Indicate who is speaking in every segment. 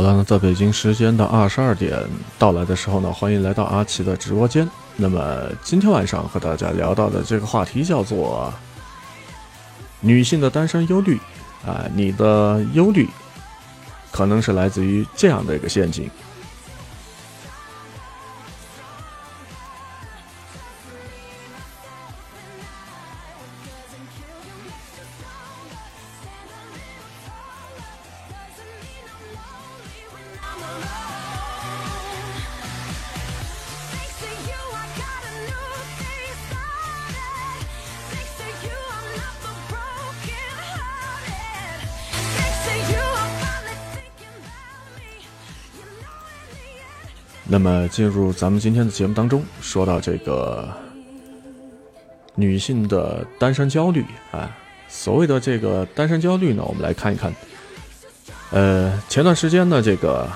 Speaker 1: 好了，在北京时间的二十二点到来的时候呢，欢迎来到阿奇的直播间。那么今天晚上和大家聊到的这个话题叫做女性的单身忧虑啊，你的忧虑可能是来自于这样的一个陷阱。那么进入咱们今天的节目当中，说到这个女性的单身焦虑啊，所谓的这个单身焦虑呢，我们来看一看。呃，前段时间呢，这个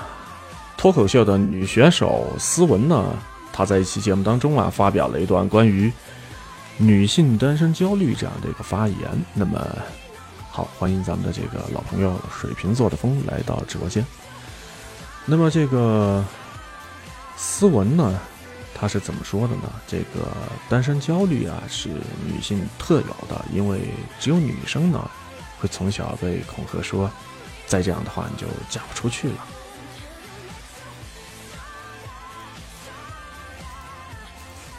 Speaker 1: 脱口秀的女选手思文呢，她在一期节目当中啊，发表了一段关于女性单身焦虑这样的一个发言。那么，好，欢迎咱们的这个老朋友水瓶座的风来到直播间。那么这个。斯文呢，他是怎么说的呢？这个单身焦虑啊，是女性特有的，因为只有女生呢，会从小被恐吓说，再这样的话你就嫁不出去了。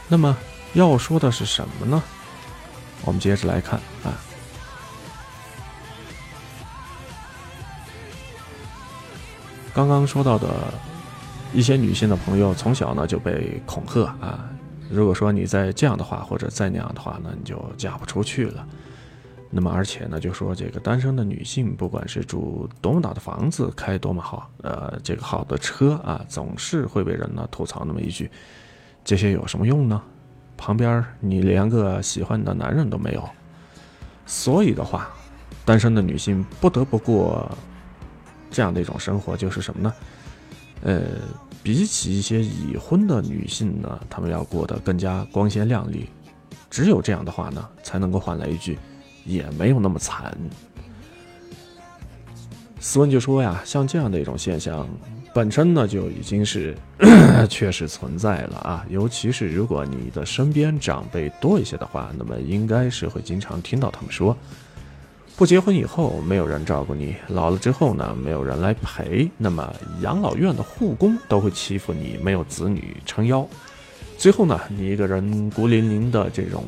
Speaker 1: 那么要说的是什么呢？我们接着来看啊，刚刚说到的。一些女性的朋友从小呢就被恐吓啊，如果说你再这样的话，或者再那样的话呢，你就嫁不出去了。那么而且呢，就说这个单身的女性，不管是住多么大的房子，开多么好呃这个好的车啊，总是会被人呢吐槽那么一句：这些有什么用呢？旁边你连个喜欢你的男人都没有。所以的话，单身的女性不得不过这样的一种生活，就是什么呢？呃。比起一些已婚的女性呢，她们要过得更加光鲜亮丽，只有这样的话呢，才能够换来一句“也没有那么惨”。斯文就说呀，像这样的一种现象，本身呢就已经是 确实存在了啊，尤其是如果你的身边长辈多一些的话，那么应该是会经常听到他们说。不结婚以后没有人照顾你，老了之后呢没有人来陪，那么养老院的护工都会欺负你，没有子女撑腰，最后呢你一个人孤零零的这种，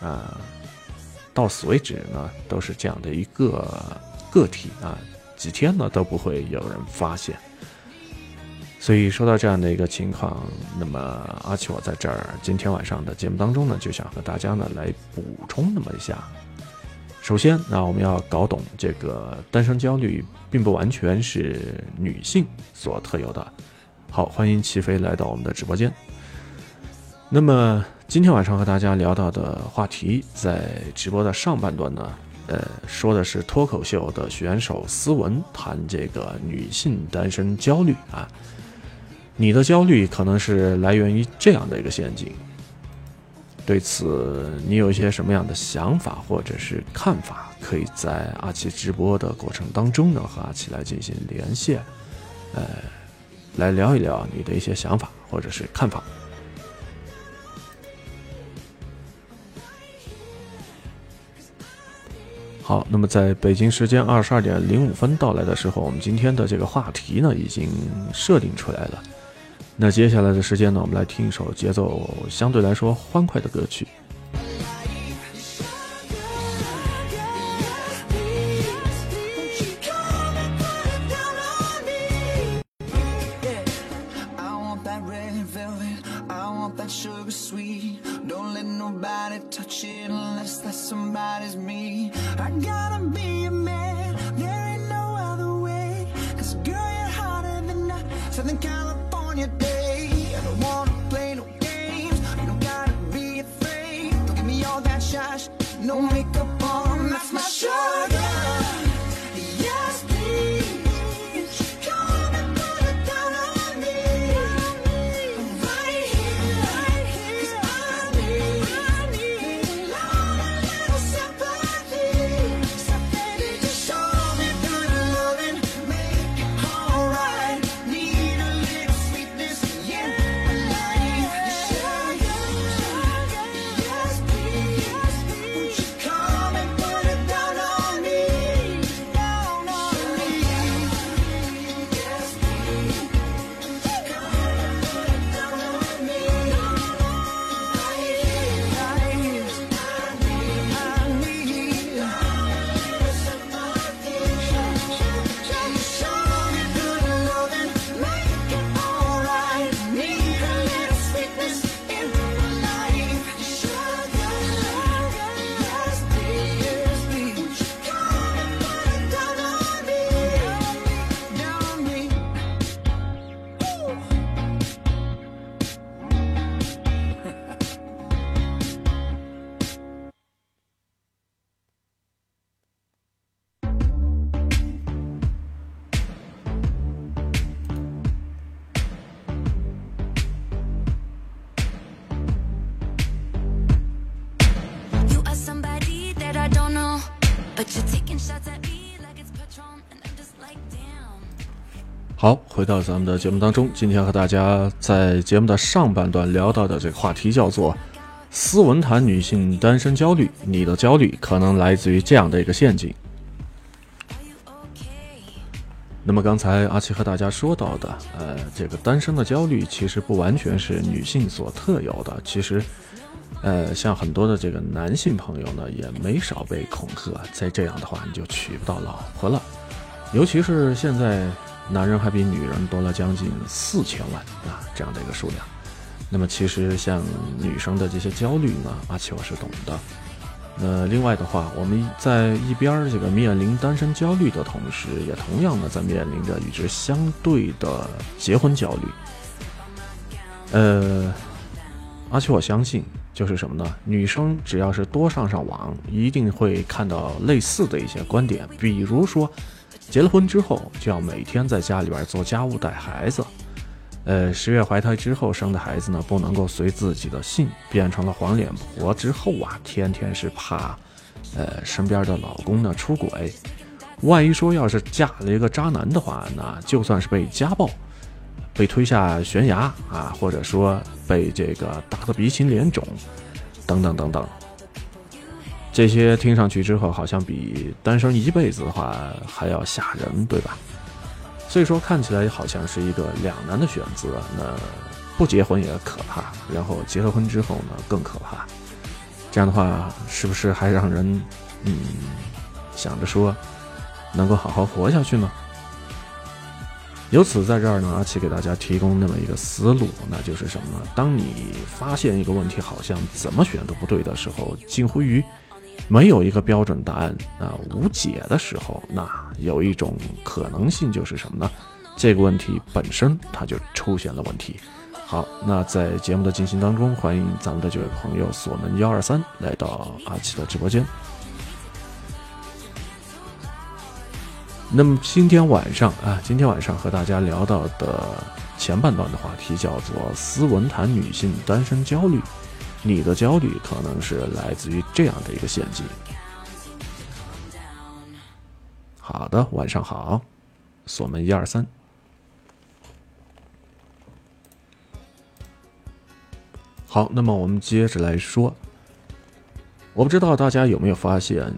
Speaker 1: 啊，到死为止呢都是这样的一个个体啊，几天呢都不会有人发现。所以说到这样的一个情况，那么阿奇我在这儿今天晚上的节目当中呢，就想和大家呢来补充那么一下。首先，那我们要搞懂这个单身焦虑，并不完全是女性所特有的。好，欢迎齐飞来到我们的直播间。那么今天晚上和大家聊到的话题，在直播的上半段呢，呃，说的是脱口秀的选手思文谈这个女性单身焦虑啊。你的焦虑可能是来源于这样的一个陷阱。对此，你有一些什么样的想法或者是看法？可以在阿奇直播的过程当中呢，和阿奇来进行连线，呃，来聊一聊你的一些想法或者是看法。好，那么在北京时间二十二点零五分到来的时候，我们今天的这个话题呢，已经设定出来了。那接下来的时间呢，我们来听一首节奏相对来说欢快的歌曲。Sweet,
Speaker 2: don't let nobody touch it unless that somebody's me. I got. No makeup on, that's my show.
Speaker 1: 回到咱们的节目当中，今天和大家在节目的上半段聊到的这个话题叫做“斯文坛女性单身焦虑”，你的焦虑可能来自于这样的一个陷阱。那么刚才阿奇和大家说到的，呃，这个单身的焦虑其实不完全是女性所特有的，其实，呃，像很多的这个男性朋友呢，也没少被恐吓，再这样的话你就娶不到老婆了。尤其是现在，男人还比女人多了将近四千万啊，这样的一个数量。那么其实像女生的这些焦虑呢，阿奇我是懂的。那另外的话，我们在一边这个面临单身焦虑的同时，也同样的在面临着与之相对的结婚焦虑。呃，而且我相信，就是什么呢？女生只要是多上上网，一定会看到类似的一些观点，比如说，结了婚之后就要每天在家里边做家务、带孩子。呃，十月怀胎之后生的孩子呢，不能够随自己的姓，变成了黄脸婆之后啊，天天是怕，呃，身边的老公呢出轨，万一说要是嫁了一个渣男的话，那就算是被家暴，被推下悬崖啊，或者说被这个打得鼻青脸肿，等等等等，这些听上去之后，好像比单身一辈子的话还要吓人，对吧？所以说看起来好像是一个两难的选择，那不结婚也可怕，然后结了婚之后呢更可怕。这样的话是不是还让人嗯想着说能够好好活下去呢？由此在这儿呢，阿奇给大家提供那么一个思路，那就是什么呢？当你发现一个问题好像怎么选都不对的时候，近乎于。没有一个标准答案啊，无解的时候，那有一种可能性就是什么呢？这个问题本身它就出现了问题。好，那在节目的进行当中，欢迎咱们的这位朋友锁门幺二三来到阿奇的直播间。那么今天晚上啊，今天晚上和大家聊到的前半段的话题叫做“斯文谈女性单身焦虑”。你的焦虑可能是来自于这样的一个陷阱。好的，晚上好，锁门一二三。好，那么我们接着来说。我不知道大家有没有发现，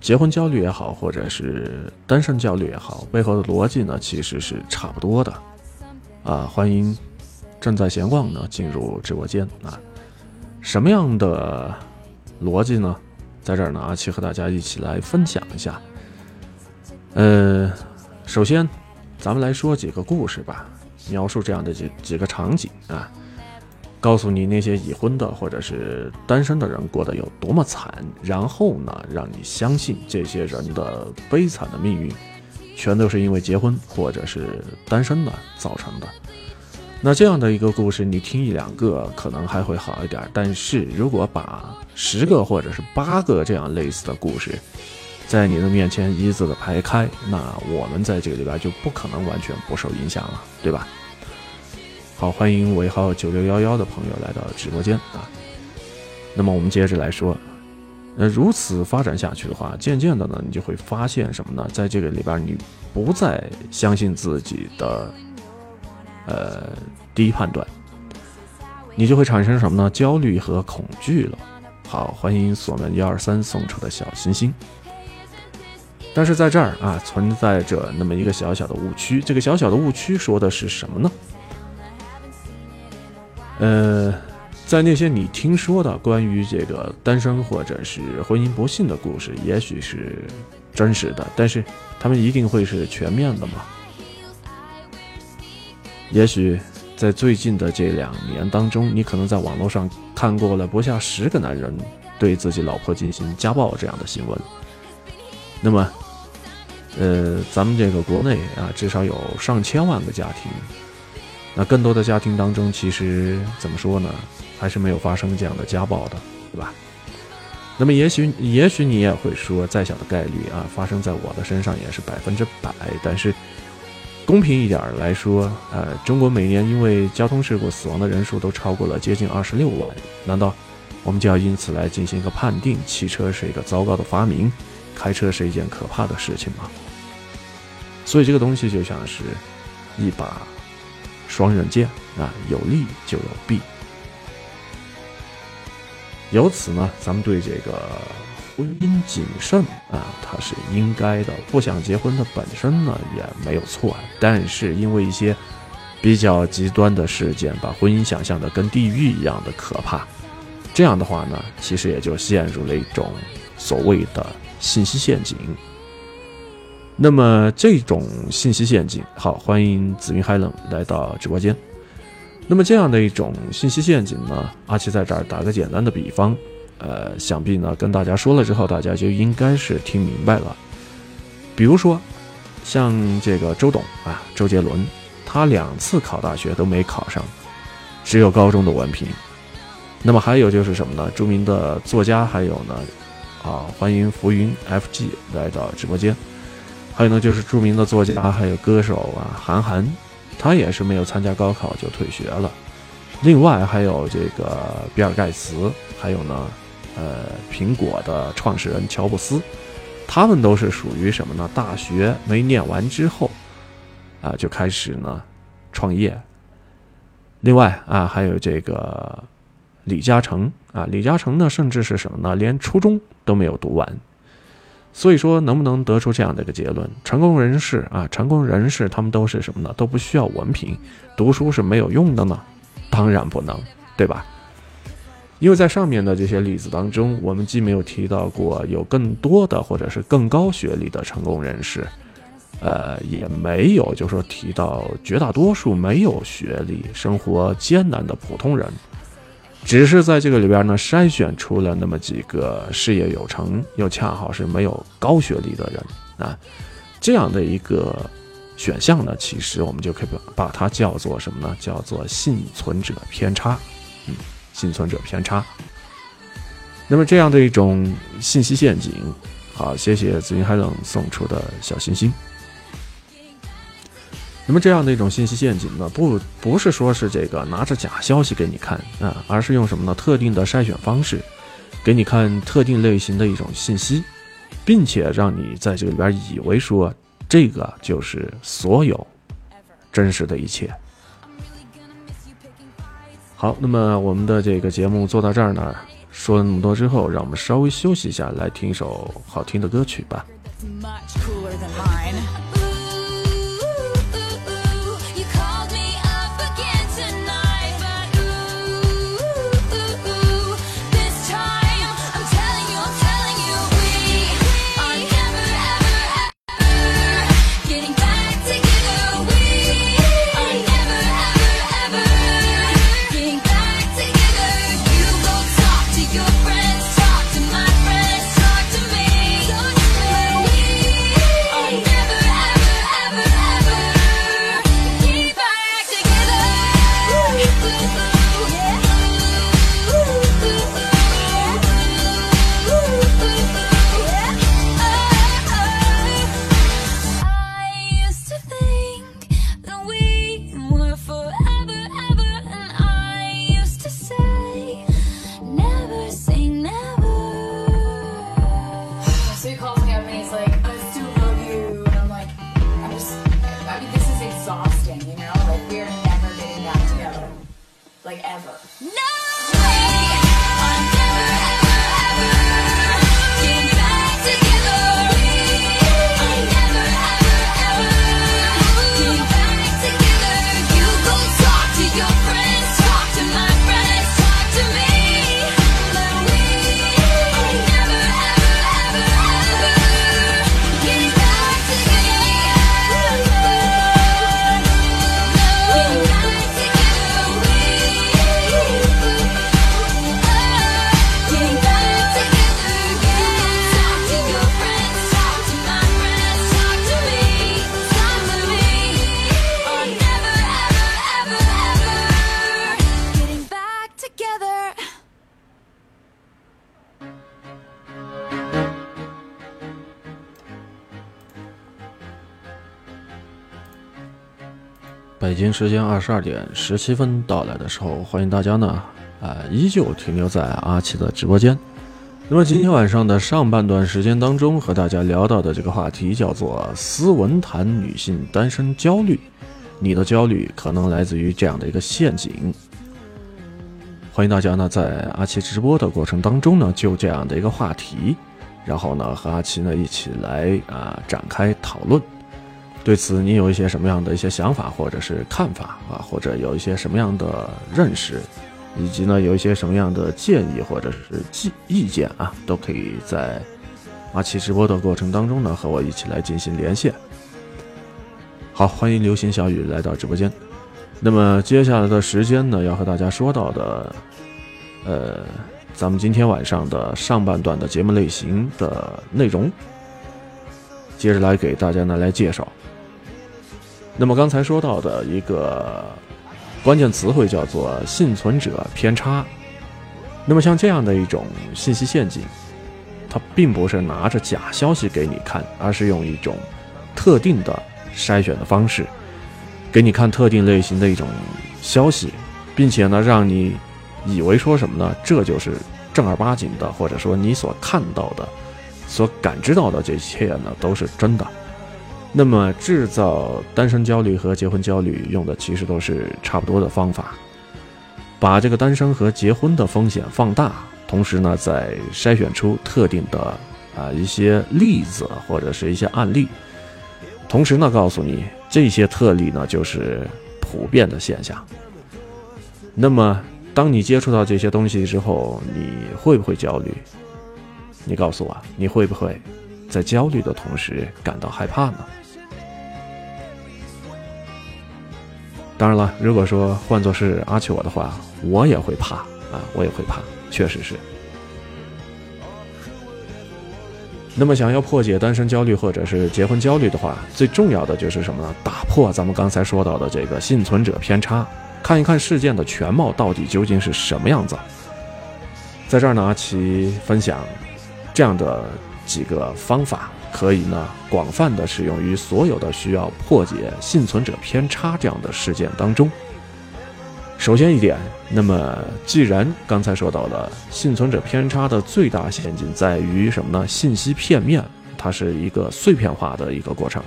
Speaker 1: 结婚焦虑也好，或者是单身焦虑也好，背后的逻辑呢，其实是差不多的。啊，欢迎正在闲逛呢进入直播间啊。什么样的逻辑呢？在这儿呢，阿奇和大家一起来分享一下。呃，首先，咱们来说几个故事吧，描述这样的几几个场景啊，告诉你那些已婚的或者是单身的人过得有多么惨，然后呢，让你相信这些人的悲惨的命运，全都是因为结婚或者是单身的造成的。那这样的一个故事，你听一两个可能还会好一点。但是如果把十个或者是八个这样类似的故事，在你的面前一字的排开，那我们在这个里边就不可能完全不受影响了，对吧？好，欢迎尾号九六幺幺的朋友来到直播间啊。那么我们接着来说，那如此发展下去的话，渐渐的呢，你就会发现什么呢？在这个里边，你不再相信自己的。呃，第一判断，你就会产生什么呢？焦虑和恐惧了。好，欢迎锁门幺二三送出的小心心。但是在这儿啊，存在着那么一个小小的误区。这个小小的误区说的是什么呢？呃，在那些你听说的关于这个单身或者是婚姻不幸的故事，也许是真实的，但是他们一定会是全面的吗？也许在最近的这两年当中，你可能在网络上看过了不下十个男人对自己老婆进行家暴这样的新闻。那么，呃，咱们这个国内啊，至少有上千万个家庭。那更多的家庭当中，其实怎么说呢，还是没有发生这样的家暴的，对吧？那么，也许也许你也会说，再小的概率啊，发生在我的身上也是百分之百，但是。公平一点来说，呃，中国每年因为交通事故死亡的人数都超过了接近二十六万，难道我们就要因此来进行一个判定，汽车是一个糟糕的发明，开车是一件可怕的事情吗？所以这个东西就像是，一把双刃剑啊，有利就有弊。由此呢，咱们对这个婚姻谨慎啊，它是应该的。不想结婚的本身呢也没有错，但是因为一些比较极端的事件，把婚姻想象的跟地狱一样的可怕，这样的话呢，其实也就陷入了一种所谓的信息陷阱。那么这种信息陷阱，好，欢迎紫云海冷来到直播间。那么这样的一种信息陷阱呢，阿奇在这儿打个简单的比方，呃，想必呢跟大家说了之后，大家就应该是听明白了。比如说，像这个周董啊，周杰伦，他两次考大学都没考上，只有高中的文凭。那么还有就是什么呢？著名的作家，还有呢，啊，欢迎浮云 FG 来到直播间。还有呢，就是著名的作家，还有歌手啊，韩寒。他也是没有参加高考就退学了。另外还有这个比尔盖茨，还有呢，呃，苹果的创始人乔布斯，他们都是属于什么呢？大学没念完之后，啊，就开始呢创业。另外啊，还有这个李嘉诚啊，李嘉诚呢，甚至是什么呢？连初中都没有读完。所以说，能不能得出这样的一个结论？成功人士啊，成功人士他们都是什么呢？都不需要文凭，读书是没有用的呢？当然不能，对吧？因为在上面的这些例子当中，我们既没有提到过有更多的或者是更高学历的成功人士，呃，也没有就是说提到绝大多数没有学历、生活艰难的普通人。只是在这个里边呢，筛选出了那么几个事业有成又恰好是没有高学历的人啊，这样的一个选项呢，其实我们就可以把它叫做什么呢？叫做幸存者偏差。嗯，幸存者偏差。那么这样的一种信息陷阱，好，谢谢紫云海冷送出的小心心。那么这样的一种信息陷阱呢，不不是说是这个拿着假消息给你看啊，而是用什么呢？特定的筛选方式，给你看特定类型的一种信息，并且让你在这里边以为说这个就是所有真实的一切。好，那么我们的这个节目做到这儿呢，说了那么多之后，让我们稍微休息一下，来听一首好听的歌曲吧。京时间二十二点十七分到来的时候，欢迎大家呢，啊，依旧停留在阿奇的直播间。那么今天晚上的上半段时间当中，和大家聊到的这个话题叫做“斯文谈女性单身焦虑”。你的焦虑可能来自于这样的一个陷阱。欢迎大家呢在阿奇直播的过程当中呢，就这样的一个话题，然后呢和阿奇呢一起来啊展开讨论。对此，你有一些什么样的一些想法或者是看法啊，或者有一些什么样的认识，以及呢有一些什么样的建议或者是意意见啊，都可以在阿奇直播的过程当中呢和我一起来进行连线。好，欢迎流星小雨来到直播间。那么接下来的时间呢，要和大家说到的，呃，咱们今天晚上的上半段的节目类型的内容，接着来给大家呢来介绍。那么刚才说到的一个关键词汇叫做幸存者偏差。那么像这样的一种信息陷阱，它并不是拿着假消息给你看，而是用一种特定的筛选的方式，给你看特定类型的一种消息，并且呢，让你以为说什么呢？这就是正儿八经的，或者说你所看到的、所感知到的这一切呢，都是真的。那么，制造单身焦虑和结婚焦虑用的其实都是差不多的方法，把这个单身和结婚的风险放大，同时呢，再筛选出特定的啊一些例子或者是一些案例，同时呢，告诉你这些特例呢就是普遍的现象。那么，当你接触到这些东西之后，你会不会焦虑？你告诉我，你会不会在焦虑的同时感到害怕呢？当然了，如果说换作是阿秋我的话，我也会怕啊，我也会怕，确实是。那么，想要破解单身焦虑或者是结婚焦虑的话，最重要的就是什么呢？打破咱们刚才说到的这个幸存者偏差，看一看事件的全貌到底究竟是什么样子。在这儿呢，阿奇分享这样的几个方法。可以呢，广泛的使用于所有的需要破解幸存者偏差这样的事件当中。首先一点，那么既然刚才说到了幸存者偏差的最大陷阱在于什么呢？信息片面，它是一个碎片化的一个过程。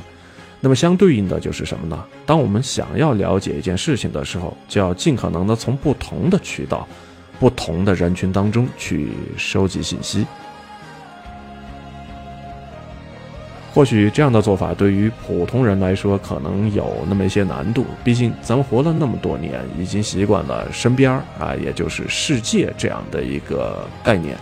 Speaker 1: 那么相对应的就是什么呢？当我们想要了解一件事情的时候，就要尽可能的从不同的渠道、不同的人群当中去收集信息。或许这样的做法对于普通人来说可能有那么一些难度，毕竟咱们活了那么多年，已经习惯了身边啊，也就是世界这样的一个概念。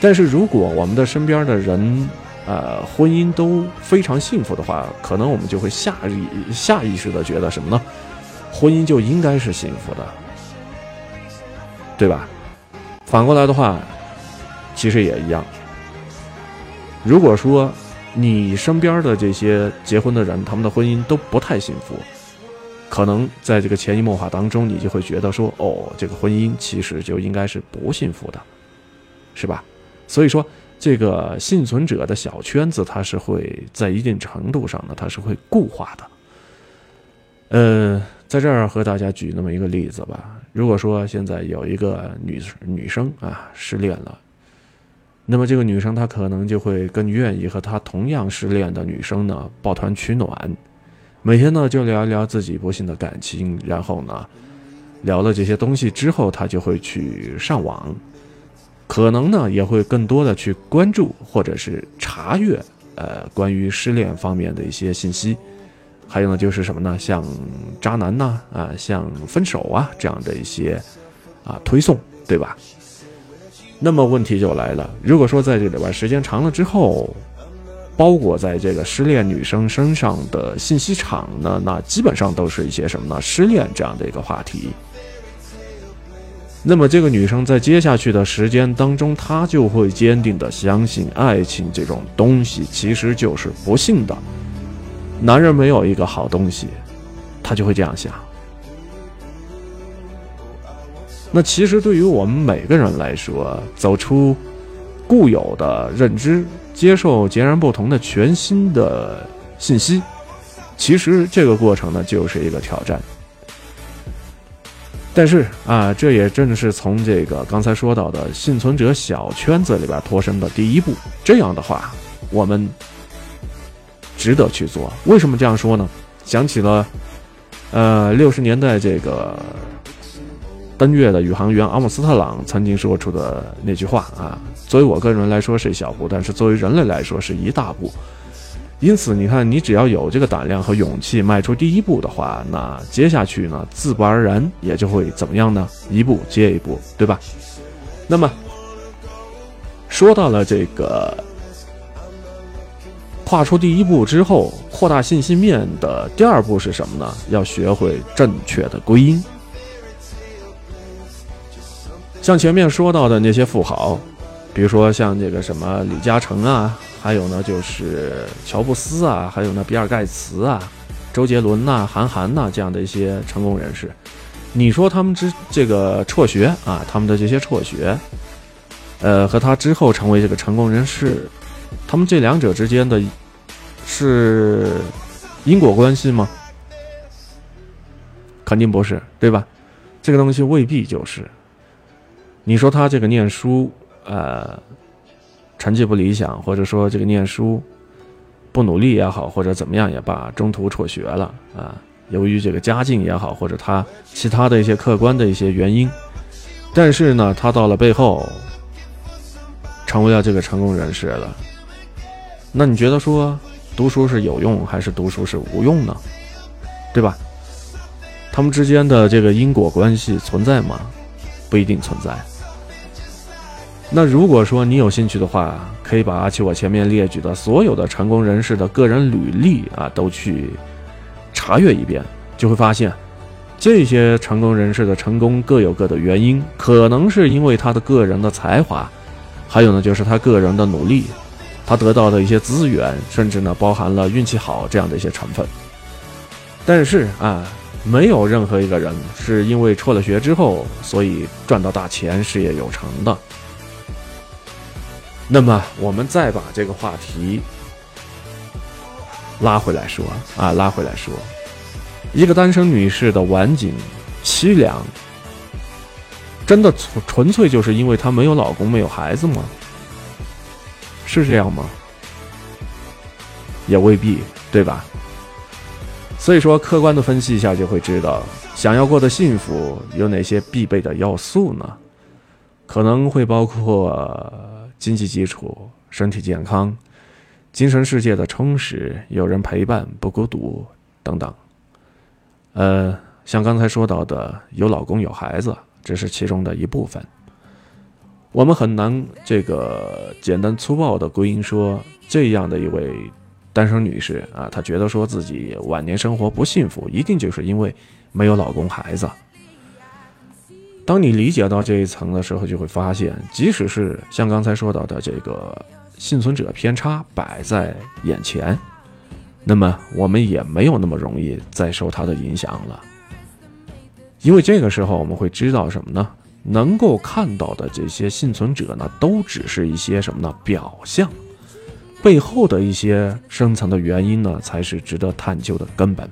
Speaker 1: 但是如果我们的身边的人，呃，婚姻都非常幸福的话，可能我们就会下意下意识的觉得什么呢？婚姻就应该是幸福的，对吧？反过来的话，其实也一样。如果说，你身边的这些结婚的人，他们的婚姻都不太幸福，可能在这个潜移默化当中，你就会觉得说，哦，这个婚姻其实就应该是不幸福的，是吧？所以说，这个幸存者的小圈子，它是会在一定程度上呢，它是会固化的。呃，在这儿和大家举那么一个例子吧，如果说现在有一个女女生啊失恋了。那么这个女生她可能就会更愿意和她同样失恋的女生呢抱团取暖，每天呢就聊一聊自己不幸的感情，然后呢聊了这些东西之后，她就会去上网，可能呢也会更多的去关注或者是查阅呃关于失恋方面的一些信息，还有呢就是什么呢？像渣男呐啊像分手啊这样的一些啊推送，对吧？那么问题就来了，如果说在这里边时间长了之后，包裹在这个失恋女生身上的信息场呢，那基本上都是一些什么呢？失恋这样的一个话题。那么这个女生在接下去的时间当中，她就会坚定的相信爱情这种东西其实就是不幸的，男人没有一个好东西，她就会这样想。那其实对于我们每个人来说，走出固有的认知，接受截然不同的全新的信息，其实这个过程呢就是一个挑战。但是啊，这也正是从这个刚才说到的幸存者小圈子里边脱身的第一步。这样的话，我们值得去做。为什么这样说呢？想起了呃，六十年代这个登月的宇航员阿姆斯特朗曾经说出的那句话啊，作为我个人来说是一小步，但是作为人类来说是一大步。因此，你看，你只要有这个胆量和勇气迈出第一步的话，那接下去呢，自不而然也就会怎么样呢？一步接一步，对吧？那么，说到了这个跨出第一步之后，扩大信息面的第二步是什么呢？要学会正确的归因。像前面说到的那些富豪，比如说像这个什么李嘉诚啊。还有呢，就是乔布斯啊，还有呢，比尔盖茨啊，周杰伦呐，韩寒呐，这样的一些成功人士，你说他们之这个辍学啊，他们的这些辍学，呃，和他之后成为这个成功人士，他们这两者之间的，是因果关系吗？肯定不是，对吧？这个东西未必就是。你说他这个念书，呃。成绩不理想，或者说这个念书不努力也好，或者怎么样也罢，中途辍学了啊。由于这个家境也好，或者他其他的一些客观的一些原因，但是呢，他到了背后成为了这个成功人士了。那你觉得说读书是有用还是读书是无用呢？对吧？他们之间的这个因果关系存在吗？不一定存在。那如果说你有兴趣的话，可以把阿奇我前面列举的所有的成功人士的个人履历啊，都去查阅一遍，就会发现，这些成功人士的成功各有各的原因，可能是因为他的个人的才华，还有呢就是他个人的努力，他得到的一些资源，甚至呢包含了运气好这样的一些成分。但是啊，没有任何一个人是因为辍了学之后，所以赚到大钱、事业有成的。那么，我们再把这个话题拉回来说啊，拉回来说，一个单身女士的晚景凄凉，真的纯纯粹就是因为她没有老公、没有孩子吗？是这样吗？也未必，对吧？所以说，客观的分析一下就会知道，想要过得幸福，有哪些必备的要素呢？可能会包括。经济基础、身体健康、精神世界的充实、有人陪伴、不孤独等等。呃，像刚才说到的，有老公有孩子，这是其中的一部分。我们很难这个简单粗暴的归因说，这样的一位单身女士啊，她觉得说自己晚年生活不幸福，一定就是因为没有老公孩子。当你理解到这一层的时候，就会发现，即使是像刚才说到的这个幸存者偏差摆在眼前，那么我们也没有那么容易再受它的影响了。因为这个时候我们会知道什么呢？能够看到的这些幸存者呢，都只是一些什么呢？表象，背后的一些深层的原因呢，才是值得探究的根本。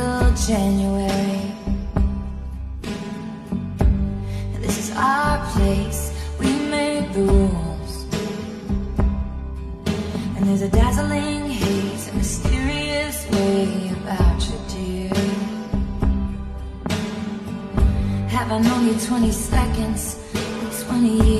Speaker 3: till January. This is our place, we made the rules. And there's a dazzling haze, a mysterious way about you, dear. Have I known you 20 seconds, 20 years?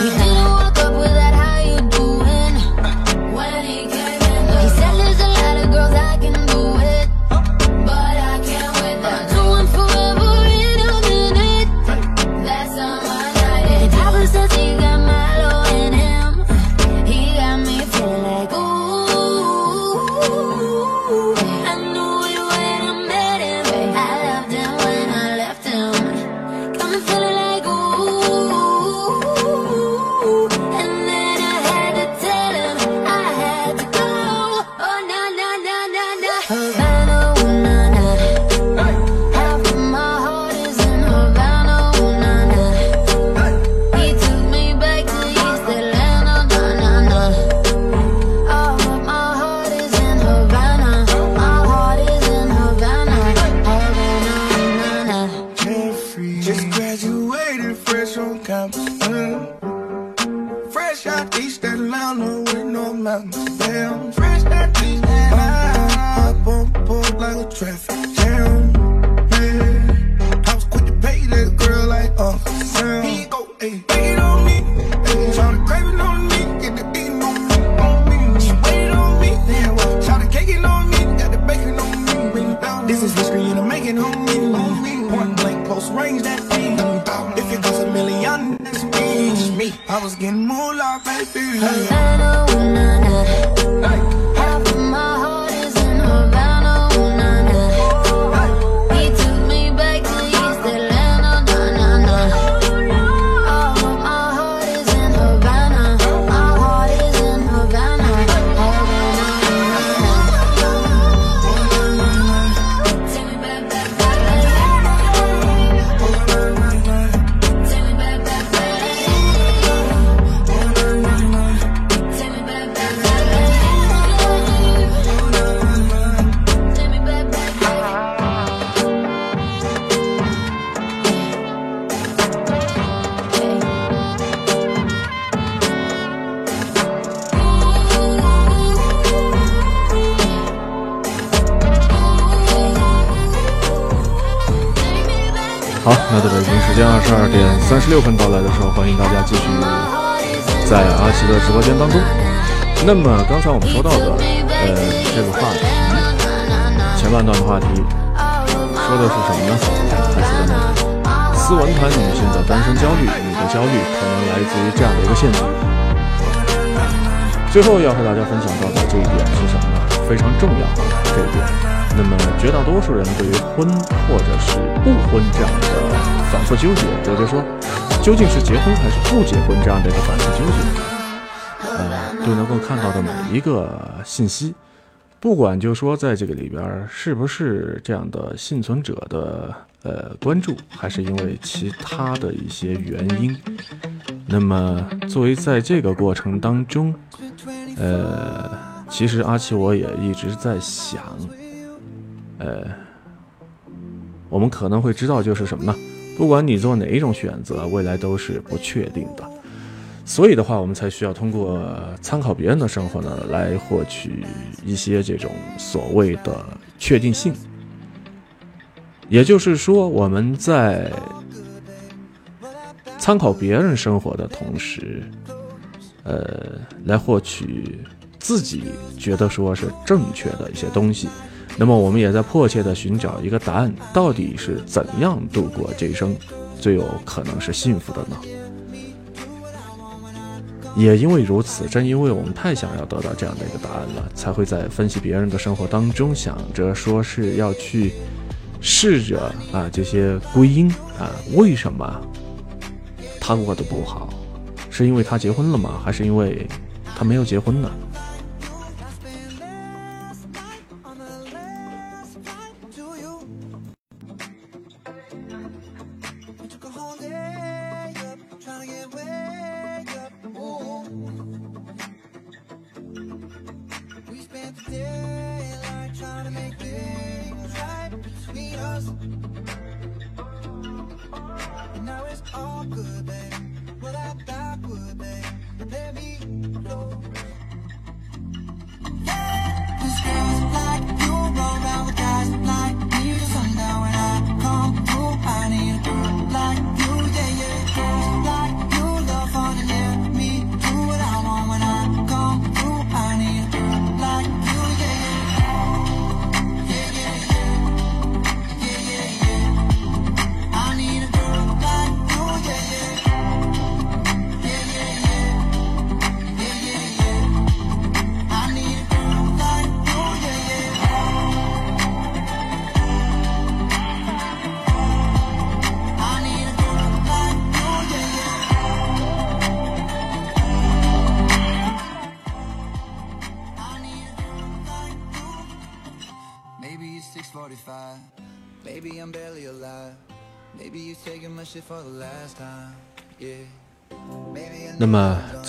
Speaker 1: 你。六分到来的时候，欢迎大家继续在阿奇的直播间当中。那么刚才我们说到的，呃，这个话题，前半段的话题说的是什么呢？还是什么？斯文谈女性的单身焦虑，你的焦虑可能来自于这样的一个陷阱。最后要和大家分享到的这一点是什么呢？非常重要啊，这一点。那么绝大多数人对于婚或者是不婚这样的反复纠结，也就说，究竟是结婚还是不结婚这样的一个反复纠结，呃，对能够看到的每一个信息，不管就说在这个里边是不是这样的幸存者的呃关注，还是因为其他的一些原因，那么作为在这个过程当中，呃，其实阿奇我也一直在想，呃，我们可能会知道就是什么呢？不管你做哪一种选择，未来都是不确定的。所以的话，我们才需要通过参考别人的生活呢，来获取一些这种所谓的确定性。也就是说，我们在参考别人生活的同时，呃，来获取自己觉得说是正确的一些东西。那么，我们也在迫切的寻找一个答案：到底是怎样度过这一生，最有可能是幸福的呢？也因为如此，正因为我们太想要得到这样的一个答案了，才会在分析别人的生活当中，想着说是要去试着啊这些归因啊，为什么他过得不好？是因为他结婚了吗？还是因为他没有结婚呢？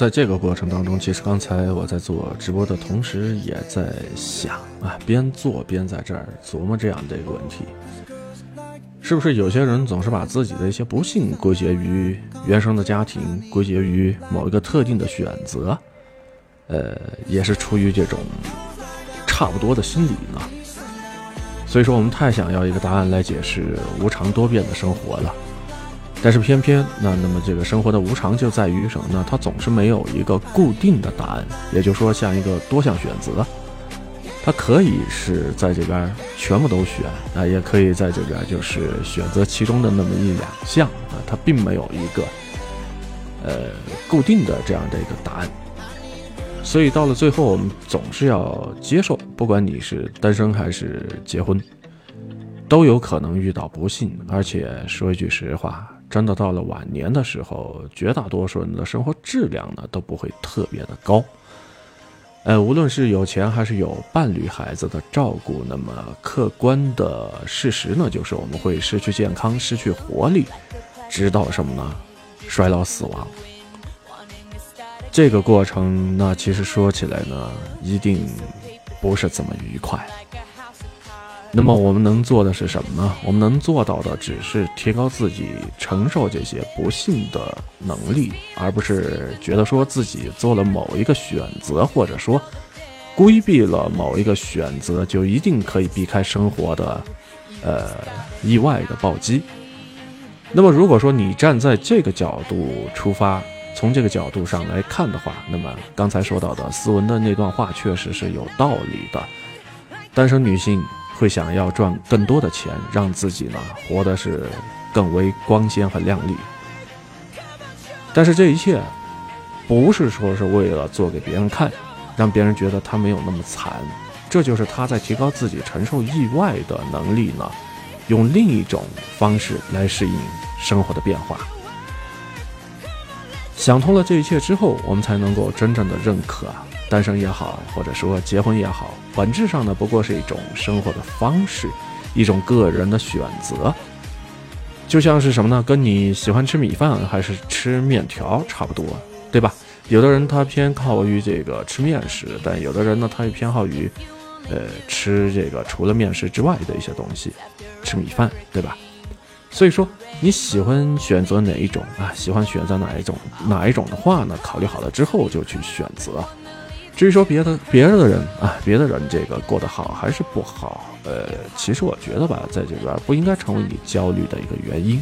Speaker 1: 在这个过程当中，其实刚才我在做直播的同时，也在想啊，边做边在这儿琢磨这样的一个问题：是不是有些人总是把自己的一些不幸归结于原生的家庭，归结于某一个特定的选择？呃，也是出于这种差不多的心理呢？所以说，我们太想要一个答案来解释无常多变的生活了。但是偏偏那那么这个生活的无常就在于什么呢？它总是没有一个固定的答案，也就是说像一个多项选择，它可以是在这边全部都选啊，也可以在这边就是选择其中的那么一两项啊，它并没有一个呃固定的这样的一个答案。所以到了最后，我们总是要接受，不管你是单身还是结婚，都有可能遇到不幸。而且说一句实话。真的到了晚年的时候，绝大多数人的生活质量呢都不会特别的高。呃，无论是有钱还是有伴侣、孩子的照顾，那么客观的事实呢，就是我们会失去健康、失去活力，直到什么呢？衰老、死亡。这个过程，那其实说起来呢，一定不是这么愉快。那么我们能做的是什么呢？我们能做到的只是提高自己承受这些不幸的能力，而不是觉得说自己做了某一个选择，或者说规避了某一个选择，就一定可以避开生活的呃意外的暴击。那么如果说你站在这个角度出发，从这个角度上来看的话，那么刚才说到的斯文的那段话确实是有道理的。单身女性。会想要赚更多的钱，让自己呢活的是更为光鲜和亮丽。但是这一切，不是说是为了做给别人看，让别人觉得他没有那么惨。这就是他在提高自己承受意外的能力呢，用另一种方式来适应生活的变化。想通了这一切之后，我们才能够真正的认可。单身也好，或者说结婚也好，本质上呢不过是一种生活的方式，一种个人的选择。就像是什么呢？跟你喜欢吃米饭还是吃面条差不多，对吧？有的人他偏好于这个吃面食，但有的人呢他又偏好于，呃，吃这个除了面食之外的一些东西，吃米饭，对吧？所以说你喜欢选择哪一种啊？喜欢选择哪一种？哪一种的话呢？考虑好了之后就去选择。至于说别的别人的人啊，别的人这个过得好还是不好，呃，其实我觉得吧，在这边不应该成为你焦虑的一个原因。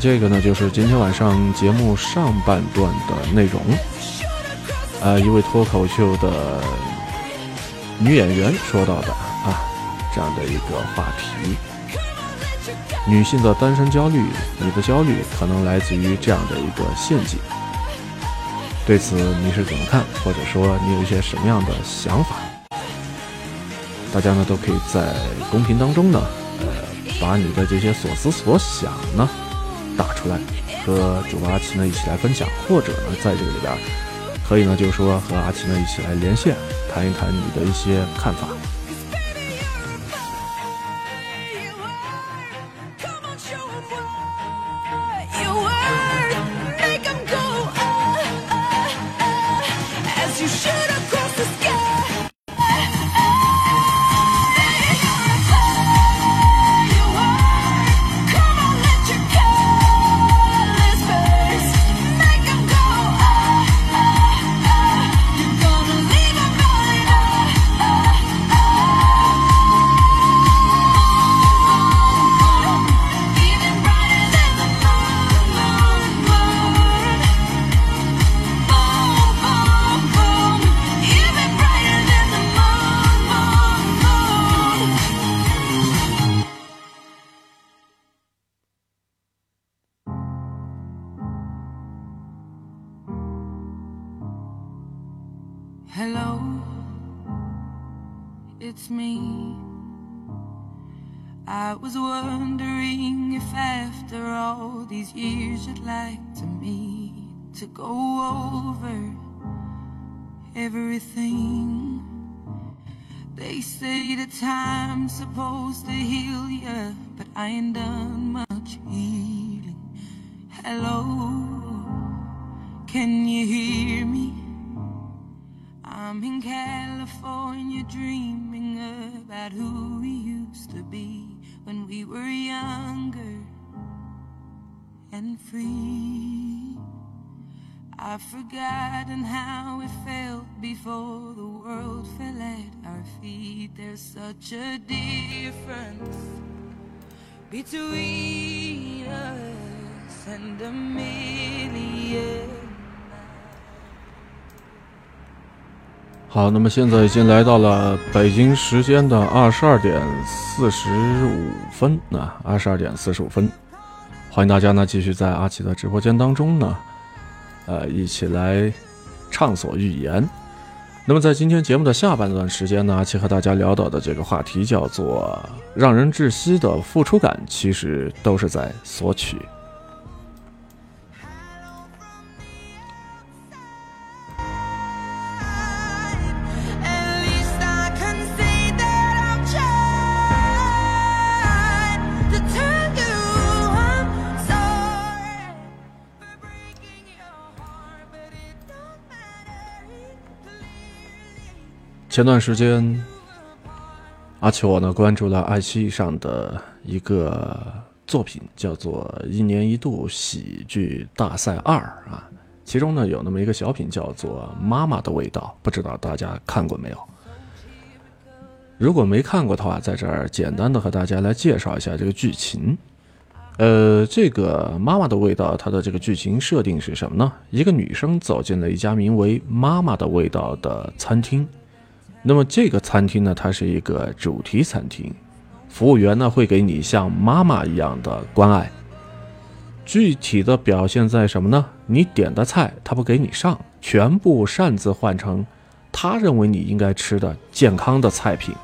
Speaker 1: 这个呢，就是今天晚上节目上半段的内容。呃，一位脱口秀的女演员说到的啊，这样的一个话题：女性的单身焦虑，你的焦虑可能来自于这样的一个陷阱。对此你是怎么看？或者说你有一些什么样的想法？大家呢都可以在公屏当中呢，呃，把你的这些所思所想呢。打出来，和主播阿奇呢一起来分享，或者呢在这个里边，可以呢就是说和阿奇呢一起来连线，谈一谈你的一些看法。
Speaker 4: I've forgotten how it felt before the world fell at our feet. There's such a difference between us and a million.
Speaker 1: 好，那么现在已经来到了北京时间的二十二点四十五分，那二十二点四十五分，欢迎大家呢继续在阿奇的直播间当中呢，呃，一起来畅所欲言。那么在今天节目的下半段时间呢，阿奇和大家聊到的这个话题叫做“让人窒息的付出感”，其实都是在索取。前段时间，阿奇我呢关注了爱奇艺上的一个作品，叫做《一年一度喜剧大赛二》啊，其中呢有那么一个小品叫做《妈妈的味道》，不知道大家看过没有？如果没看过的话，在这儿简单的和大家来介绍一下这个剧情。呃，这个《妈妈的味道》它的这个剧情设定是什么呢？一个女生走进了一家名为“妈妈的味道”的餐厅。那么这个餐厅呢，它是一个主题餐厅，服务员呢会给你像妈妈一样的关爱。具体的表现在什么呢？你点的菜他不给你上，全部擅自换成他认为你应该吃的健康的菜品。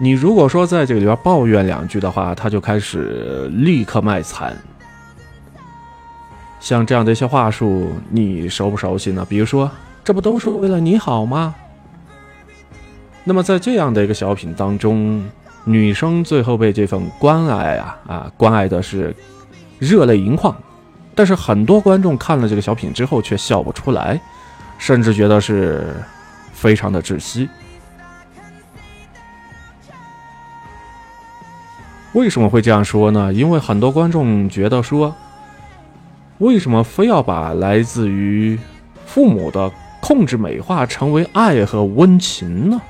Speaker 1: 你如果说在这里边抱怨两句的话，他就开始立刻卖惨。像这样的一些话术，你熟不熟悉呢？比如说，这不都是为了你好吗？那么在这样的一个小品当中，女生最后被这份关爱啊啊关爱的是热泪盈眶，但是很多观众看了这个小品之后却笑不出来，甚至觉得是非常的窒息。为什么会这样说呢？因为很多观众觉得说，为什么非要把来自于父母的控制美化成为爱和温情呢？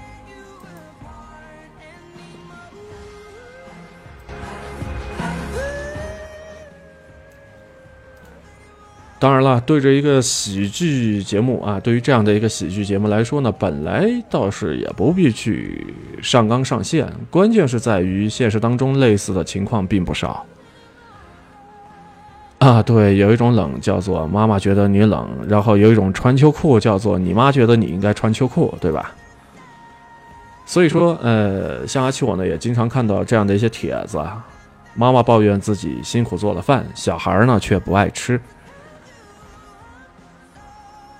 Speaker 1: 当然了，对着一个喜剧节目啊，对于这样的一个喜剧节目来说呢，本来倒是也不必去上纲上线，关键是在于现实当中类似的情况并不少。啊，对，有一种冷叫做妈妈觉得你冷，然后有一种穿秋裤叫做你妈觉得你应该穿秋裤，对吧？所以说，呃，像阿七我呢也经常看到这样的一些帖子啊，妈妈抱怨自己辛苦做了饭，小孩儿呢却不爱吃。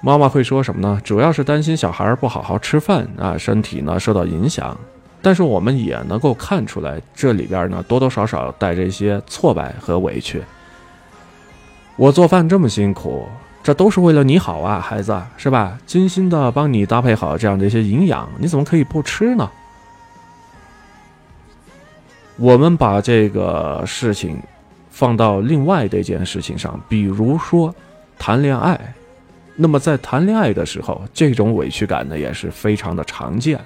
Speaker 1: 妈妈会说什么呢？主要是担心小孩不好好吃饭啊，身体呢受到影响。但是我们也能够看出来，这里边呢多多少少带着一些挫败和委屈。我做饭这么辛苦，这都是为了你好啊，孩子，是吧？精心的帮你搭配好这样的一些营养，你怎么可以不吃呢？我们把这个事情放到另外的一件事情上，比如说谈恋爱。那么在谈恋爱的时候，这种委屈感呢也是非常的常见。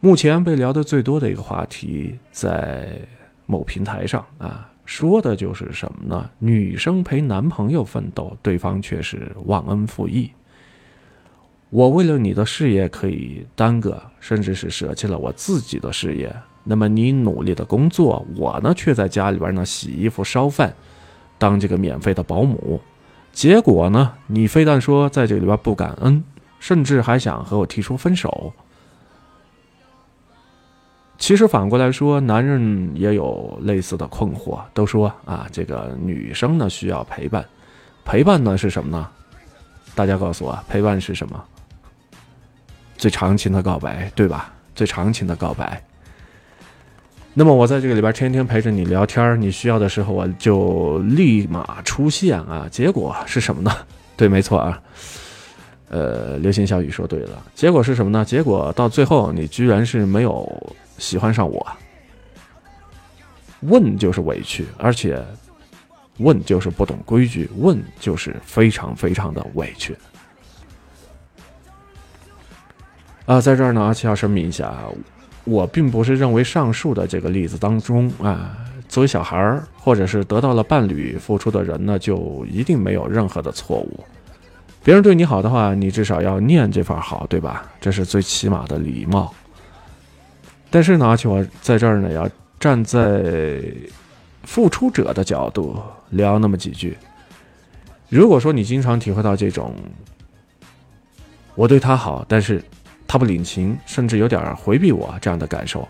Speaker 1: 目前被聊得最多的一个话题，在某平台上啊，说的就是什么呢？女生陪男朋友奋斗，对方却是忘恩负义。我为了你的事业可以耽搁，甚至是舍弃了我自己的事业。那么你努力的工作，我呢却在家里边呢洗衣服、烧饭，当这个免费的保姆。结果呢，你非但说在这里边不感恩，甚至还想和我提出分手。其实反过来说，男人也有类似的困惑，都说啊，这个女生呢需要陪伴，陪伴呢是什么呢？大家告诉我，陪伴是什么？最长情的告白，对吧？最长情的告白。那么我在这个里边天天陪着你聊天，你需要的时候我就立马出现啊。结果是什么呢？对，没错啊。呃，流星小雨说对了，结果是什么呢？结果到最后你居然是没有喜欢上我。问就是委屈，而且问就是不懂规矩，问就是非常非常的委屈。啊，在这儿呢，阿七要声明一下，我并不是认为上述的这个例子当中啊，作为小孩儿或者是得到了伴侣付出的人呢，就一定没有任何的错误。别人对你好的话，你至少要念这份好，对吧？这是最起码的礼貌。但是呢，阿七我在这儿呢，要站在付出者的角度聊那么几句。如果说你经常体会到这种，我对他好，但是他不领情，甚至有点回避我这样的感受，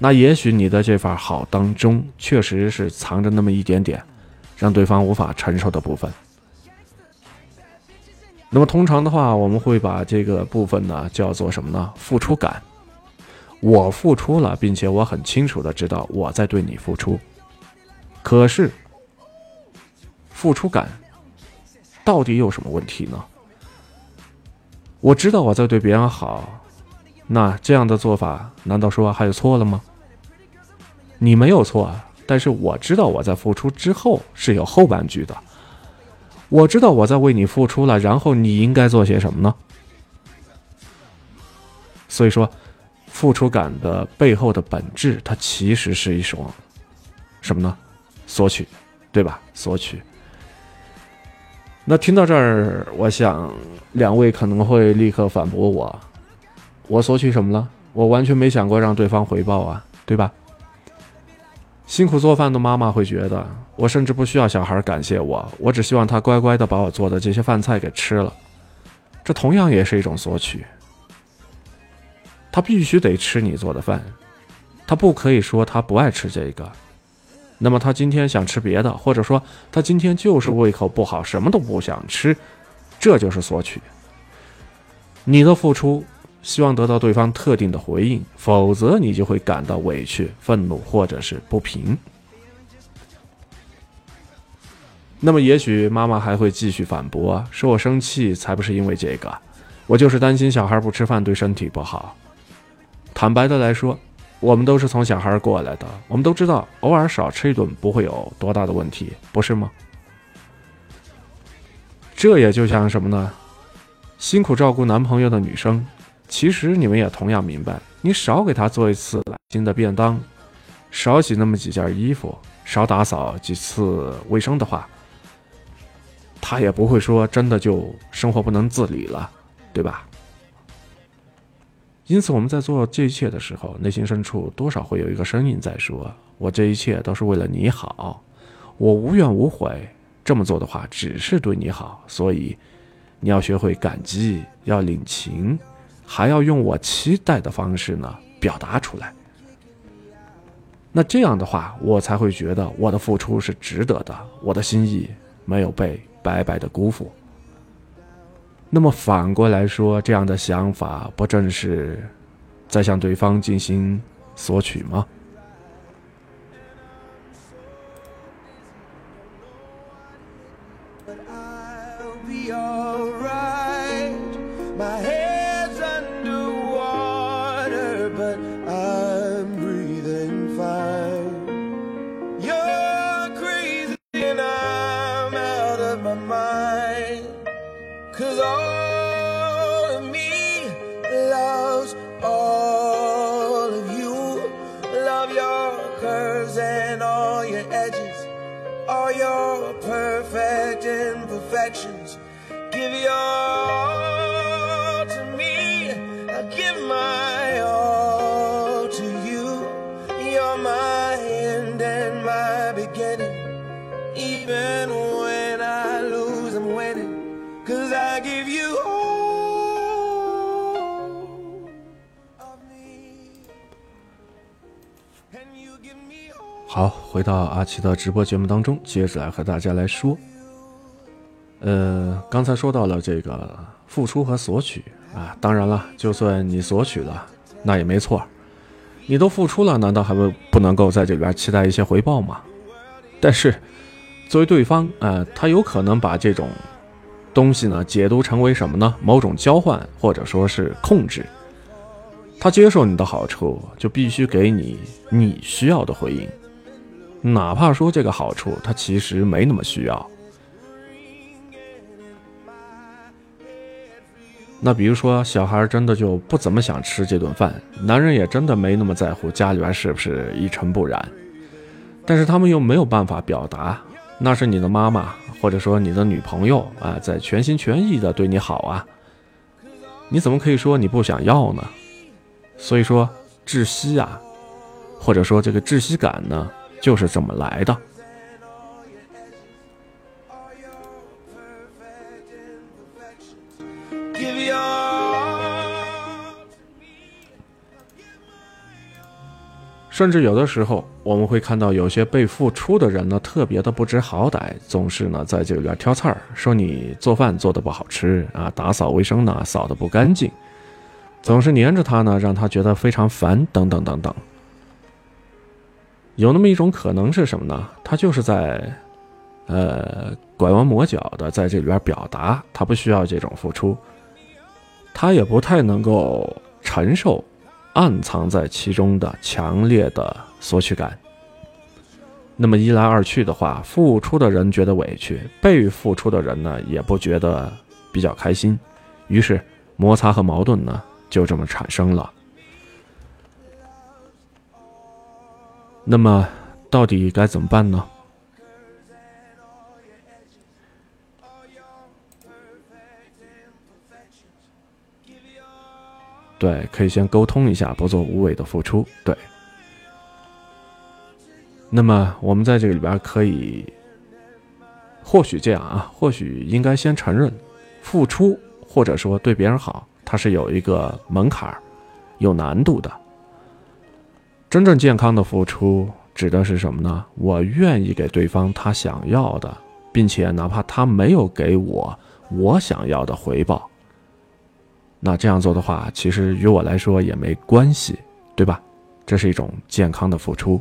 Speaker 1: 那也许你的这份好当中，确实是藏着那么一点点，让对方无法承受的部分。那么通常的话，我们会把这个部分呢叫做什么呢？付出感。我付出了，并且我很清楚的知道我在对你付出。可是，付出感到底有什么问题呢？我知道我在对别人好，那这样的做法难道说还有错了吗？你没有错，但是我知道我在付出之后是有后半句的。我知道我在为你付出了，然后你应该做些什么呢？所以说，付出感的背后的本质，它其实是一种什么呢？索取，对吧？索取。那听到这儿，我想两位可能会立刻反驳我：我索取什么了？我完全没想过让对方回报啊，对吧？辛苦做饭的妈妈会觉得，我甚至不需要小孩感谢我，我只希望他乖乖的把我做的这些饭菜给吃了。这同样也是一种索取。他必须得吃你做的饭，他不可以说他不爱吃这个。那么他今天想吃别的，或者说他今天就是胃口不好，什么都不想吃，这就是索取。你的付出。希望得到对方特定的回应，否则你就会感到委屈、愤怒或者是不平。那么，也许妈妈还会继续反驳，说我生气才不是因为这个，我就是担心小孩不吃饭对身体不好。坦白的来说，我们都是从小孩过来的，我们都知道，偶尔少吃一顿不会有多大的问题，不是吗？这也就像什么呢？辛苦照顾男朋友的女生。其实你们也同样明白，你少给他做一次新的便当，少洗那么几件衣服，少打扫几次卫生的话，他也不会说真的就生活不能自理了，对吧？因此我们在做这一切的时候，内心深处多少会有一个声音在说：“我这一切都是为了你好，我无怨无悔，这么做的话只是对你好，所以你要学会感激，要领情。”还要用我期待的方式呢表达出来，那这样的话，我才会觉得我的付出是值得的，我的心意没有被白白的辜负。那么反过来说，这样的想法不正是在向对方进行索取吗？
Speaker 5: your perfect imperfections. Give your all to me. I give my all to you. You're my end and my beginning. Even
Speaker 1: 好，回到阿奇的直播节目当中，接着来和大家来说。呃，刚才说到了这个付出和索取啊，当然了，就算你索取了，那也没错，你都付出了，难道还不不能够在这里边期待一些回报吗？但是，作为对方，呃，他有可能把这种东西呢解读成为什么呢？某种交换，或者说是控制。他接受你的好处，就必须给你你需要的回应，哪怕说这个好处他其实没那么需要。那比如说，小孩真的就不怎么想吃这顿饭，男人也真的没那么在乎家里边是不是一尘不染，但是他们又没有办法表达，那是你的妈妈或者说你的女朋友啊，在全心全意的对你好啊，你怎么可以说你不想要呢？所以说窒息啊，或者说这个窒息感呢，就是这么来的。甚至有的时候，我们会看到有些被付出的人呢，特别的不知好歹，总是呢在这里边挑刺儿，说你做饭做的不好吃啊，打扫卫生呢扫的不干净，总是黏着他呢，让他觉得非常烦，等等等等。有那么一种可能是什么呢？他就是在，呃，拐弯抹角的在这里边表达，他不需要这种付出，他也不太能够承受。暗藏在其中的强烈的索取感。那么一来二去的话，付出的人觉得委屈，被付出的人呢也不觉得比较开心，于是摩擦和矛盾呢就这么产生了。那么到底该怎么办呢？对，可以先沟通一下，不做无谓的付出。对，那么我们在这个里边可以，或许这样啊，或许应该先承认，付出或者说对别人好，它是有一个门槛有难度的。真正健康的付出指的是什么呢？我愿意给对方他想要的，并且哪怕他没有给我我想要的回报。那这样做的话，其实与我来说也没关系，对吧？这是一种健康的付出。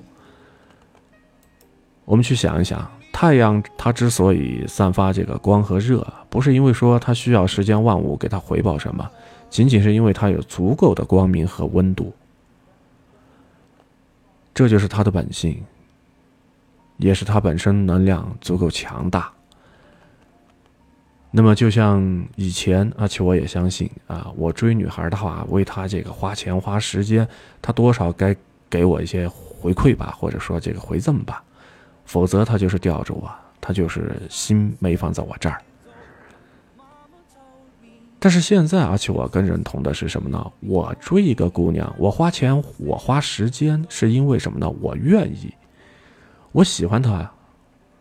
Speaker 1: 我们去想一想，太阳它之所以散发这个光和热，不是因为说它需要世间万物给它回报什么，仅仅是因为它有足够的光明和温度，这就是他的本性，也是他本身能量足够强大。那么，就像以前，而且我也相信啊，我追女孩的话，为她这个花钱花时间，她多少该给我一些回馈吧，或者说这个回赠吧，否则她就是吊着我，她就是心没放在我这儿。但是现在，而且我更认同的是什么呢？我追一个姑娘，我花钱，我花时间，是因为什么呢？我愿意，我喜欢她。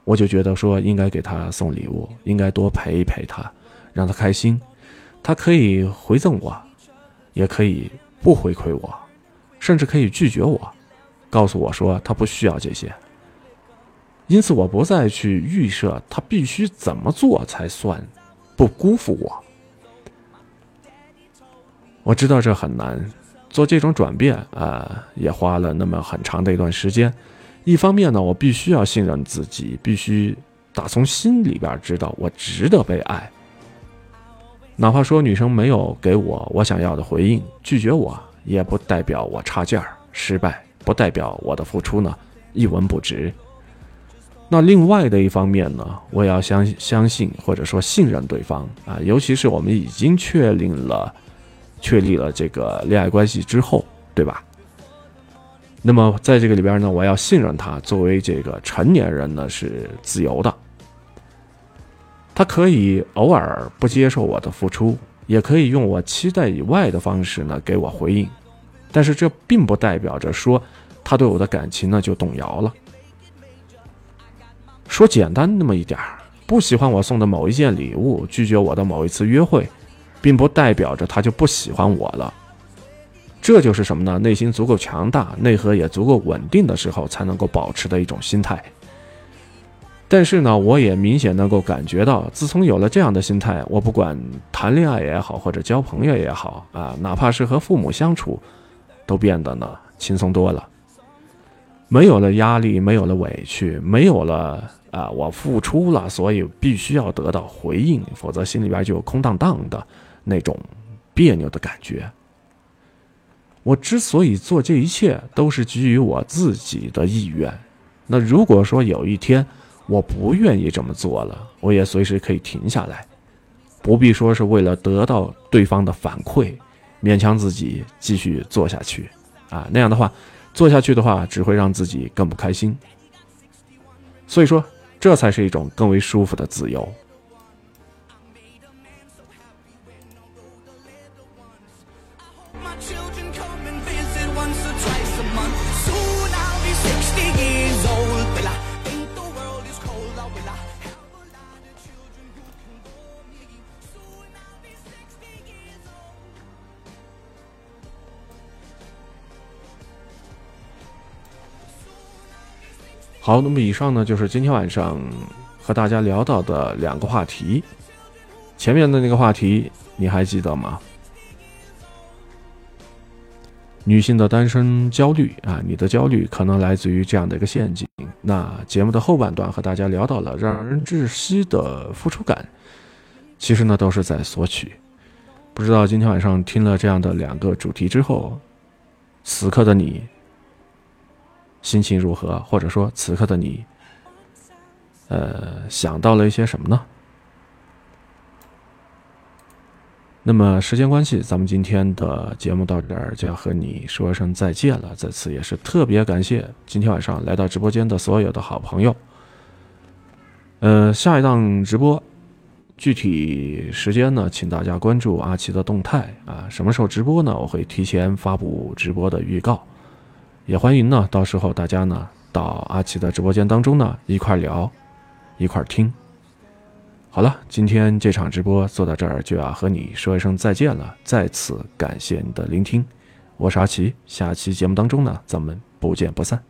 Speaker 1: 我就觉得说应该给她送礼物，应该多陪一陪她，让她开心。她可以回赠我，也可以不回馈我，甚至可以拒绝我，告诉我说她不需要这些。因此，我不再去预设他必须怎么做才算不辜负我。我知道这很难做这种转变啊，也花了那么很长的一段时间。一方面呢，我必须要信任自己，必须打从心里边知道我值得被爱。哪怕说女生没有给我我想要的回应，拒绝我，也不代表我差劲儿、失败，不代表我的付出呢一文不值。那另外的一方面呢，我也要相相信或者说信任对方啊，尤其是我们已经确定了、确立了这个恋爱关系之后，对吧？那么，在这个里边呢，我要信任他。作为这个成年人呢，是自由的，他可以偶尔不接受我的付出，也可以用我期待以外的方式呢给我回应。但是这并不代表着说他对我的感情呢就动摇了。说简单那么一点儿，不喜欢我送的某一件礼物，拒绝我的某一次约会，并不代表着他就不喜欢我了。这就是什么呢？内心足够强大，内核也足够稳定的时候，才能够保持的一种心态。但是呢，我也明显能够感觉到，自从有了这样的心态，我不管谈恋爱也好，或者交朋友也好啊，哪怕是和父母相处，都变得呢轻松多了，没有了压力，没有了委屈，没有了啊、我付出了，所以必须要得到回应，否则心里边就空荡荡的那种别扭的感觉。我之所以做这一切，都是基于我自己的意愿。那如果说有一天我不愿意这么做了，我也随时可以停下来，不必说是为了得到对方的反馈，勉强自己继续做下去。啊，那样的话，做下去的话，只会让自己更不开心。所以说，这才是一种更为舒服的自由。好，那么以上呢就是今天晚上和大家聊到的两个话题。前面的那个话题你还记得吗？女性的单身焦虑啊，你的焦虑可能来自于这样的一个陷阱。那节目的后半段和大家聊到了让人窒息的付出感，其实呢都是在索取。不知道今天晚上听了这样的两个主题之后，此刻的你心情如何？或者说此刻的你，呃，想到了一些什么呢？那么时间关系，咱们今天的节目到这儿就要和你说声再见了。在此也是特别感谢今天晚上来到直播间的所有的好朋友。呃，下一档直播具体时间呢，请大家关注阿奇的动态啊。什么时候直播呢？我会提前发布直播的预告。也欢迎呢，到时候大家呢到阿奇的直播间当中呢一块聊，一块听。好了，今天这场直播做到这儿就要和你说一声再见了，再次感谢你的聆听，我是阿奇，下期节目当中呢咱们不见不散。